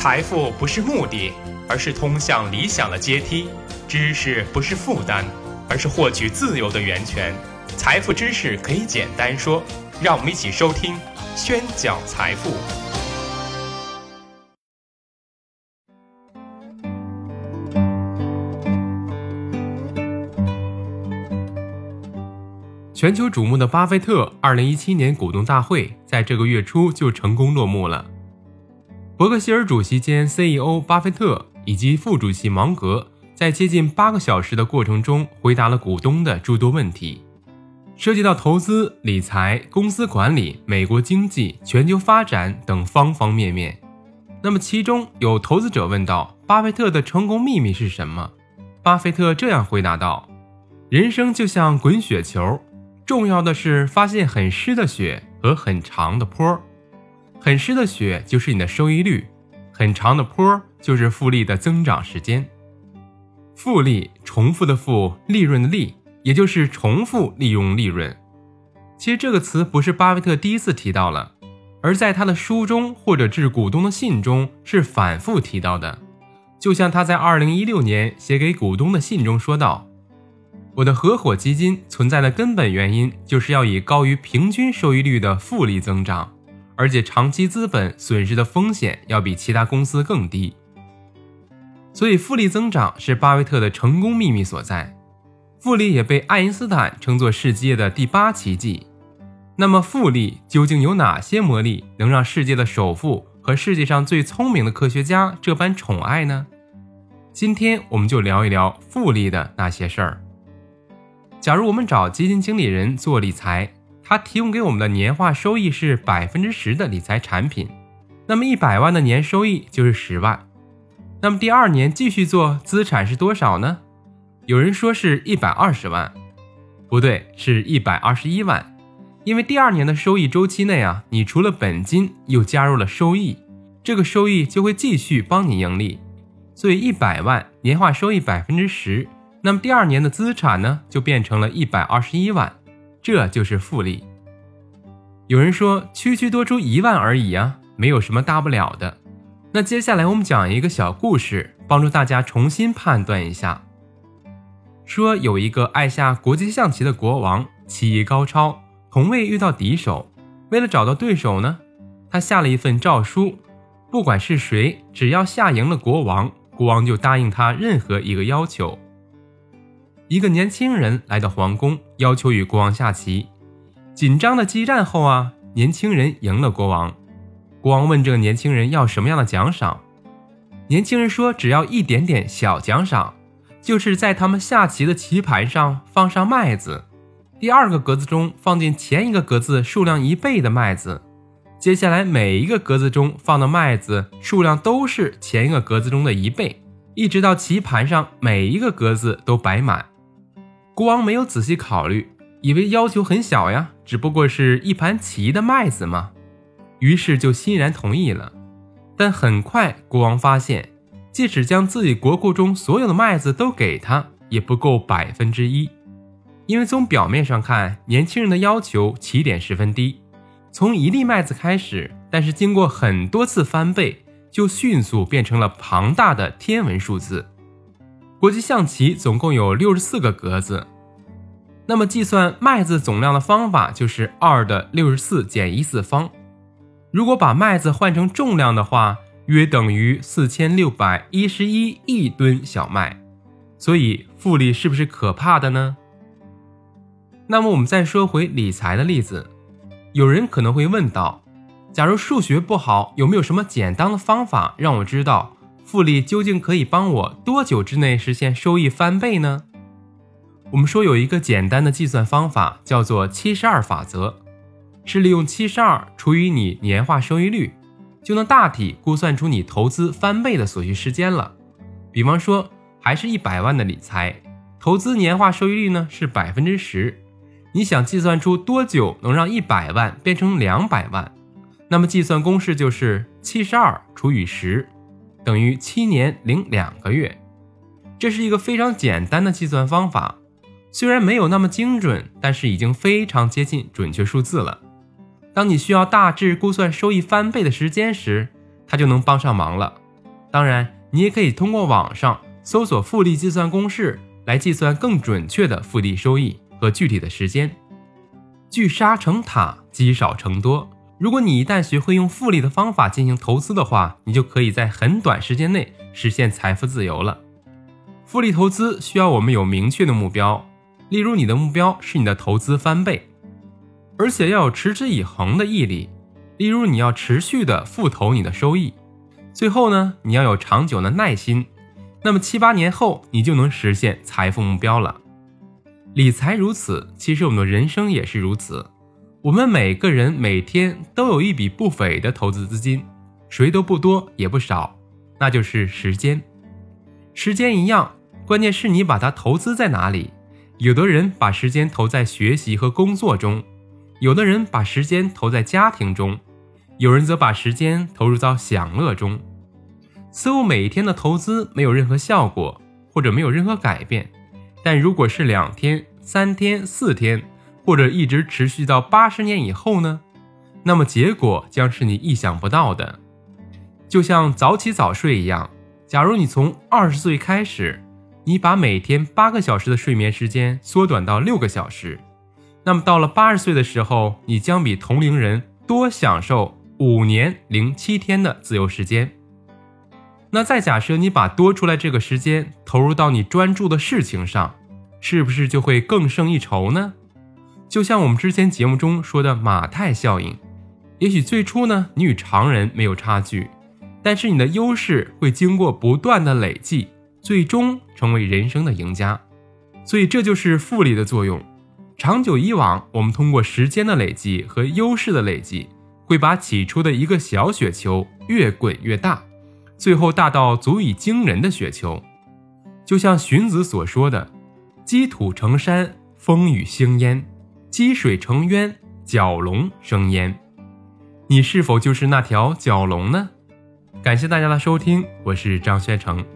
财富不是目的，而是通向理想的阶梯；知识不是负担，而是获取自由的源泉。财富知识可以简单说，让我们一起收听《宣讲财富》。全球瞩目的巴菲特2017年股东大会在这个月初就成功落幕了。伯克希尔主席兼 CEO 巴菲特以及副主席芒格在接近八个小时的过程中，回答了股东的诸多问题，涉及到投资、理财、公司管理、美国经济、全球发展等方方面面。那么，其中有投资者问道：“巴菲特的成功秘密是什么？”巴菲特这样回答道：“人生就像滚雪球，重要的是发现很湿的雪和很长的坡。”很湿的雪就是你的收益率，很长的坡就是复利的增长时间。复利，重复的复，利润的利，也就是重复利用利润。其实这个词不是巴菲特第一次提到了，而在他的书中或者致股东的信中是反复提到的。就像他在2016年写给股东的信中说道：“我的合伙基金存在的根本原因就是要以高于平均收益率的复利增长。”而且长期资本损失的风险要比其他公司更低，所以复利增长是巴菲特的成功秘密所在。复利也被爱因斯坦称作世界的第八奇迹。那么，复利究竟有哪些魔力，能让世界的首富和世界上最聪明的科学家这般宠爱呢？今天我们就聊一聊复利的那些事儿。假如我们找基金经理人做理财。他提供给我们的年化收益是百分之十的理财产品，那么一百万的年收益就是十万。那么第二年继续做，资产是多少呢？有人说是一百二十万，不对，是一百二十一万。因为第二年的收益周期内啊，你除了本金又加入了收益，这个收益就会继续帮你盈利。所以一百万年化收益百分之十，那么第二年的资产呢就变成了一百二十一万。这就是复利。有人说，区区多出一万而已啊，没有什么大不了的。那接下来我们讲一个小故事，帮助大家重新判断一下。说有一个爱下国际象棋的国王，棋艺高超，从未遇到敌手。为了找到对手呢，他下了一份诏书，不管是谁，只要下赢了国王，国王就答应他任何一个要求。一个年轻人来到皇宫，要求与国王下棋。紧张的激战后啊，年轻人赢了国王。国王问这个年轻人要什么样的奖赏，年轻人说只要一点点小奖赏，就是在他们下棋的棋盘上放上麦子，第二个格子中放进前一个格子数量一倍的麦子，接下来每一个格子中放的麦子数量都是前一个格子中的一倍，一直到棋盘上每一个格子都摆满。国王没有仔细考虑，以为要求很小呀，只不过是一盘棋的麦子嘛，于是就欣然同意了。但很快，国王发现，即使将自己国库中所有的麦子都给他，也不够百分之一，因为从表面上看，年轻人的要求起点十分低，从一粒麦子开始，但是经过很多次翻倍，就迅速变成了庞大的天文数字。国际象棋总共有六十四个格子，那么计算麦子总量的方法就是二的六十四减一次方。如果把麦子换成重量的话，约等于四千六百一十一亿吨小麦。所以复利是不是可怕的呢？那么我们再说回理财的例子，有人可能会问到：假如数学不好，有没有什么简单的方法让我知道？复利究竟可以帮我多久之内实现收益翻倍呢？我们说有一个简单的计算方法，叫做七十二法则，是利用七十二除以你年化收益率，就能大体估算出你投资翻倍的所需时间了。比方说，还是一百万的理财，投资年化收益率呢是百分之十，你想计算出多久能让一百万变成两百万，那么计算公式就是七十二除以十。等于七年零两个月，这是一个非常简单的计算方法，虽然没有那么精准，但是已经非常接近准确数字了。当你需要大致估算收益翻倍的时间时，它就能帮上忙了。当然，你也可以通过网上搜索复利计算公式来计算更准确的复利收益和具体的时间。聚沙成塔，积少成多。如果你一旦学会用复利的方法进行投资的话，你就可以在很短时间内实现财富自由了。复利投资需要我们有明确的目标，例如你的目标是你的投资翻倍，而且要有持之以恒的毅力，例如你要持续的复投你的收益。最后呢，你要有长久的耐心，那么七八年后你就能实现财富目标了。理财如此，其实我们的人生也是如此。我们每个人每天都有一笔不菲的投资资金，谁都不多也不少，那就是时间。时间一样，关键是你把它投资在哪里。有的人把时间投在学习和工作中，有的人把时间投在家庭中，有人则把时间投入到享乐中。似乎每一天的投资没有任何效果，或者没有任何改变。但如果是两天、三天、四天，或者一直持续到八十年以后呢？那么结果将是你意想不到的。就像早起早睡一样，假如你从二十岁开始，你把每天八个小时的睡眠时间缩短到六个小时，那么到了八十岁的时候，你将比同龄人多享受五年零七天的自由时间。那再假设你把多出来这个时间投入到你专注的事情上，是不是就会更胜一筹呢？就像我们之前节目中说的马太效应，也许最初呢你与常人没有差距，但是你的优势会经过不断的累计，最终成为人生的赢家。所以这就是复利的作用。长久以往，我们通过时间的累积和优势的累积，会把起初的一个小雪球越滚越大。最后大到足以惊人的雪球，就像荀子所说的：“积土成山，风雨兴焉；积水成渊，蛟龙生焉。”你是否就是那条蛟龙呢？感谢大家的收听，我是张学成。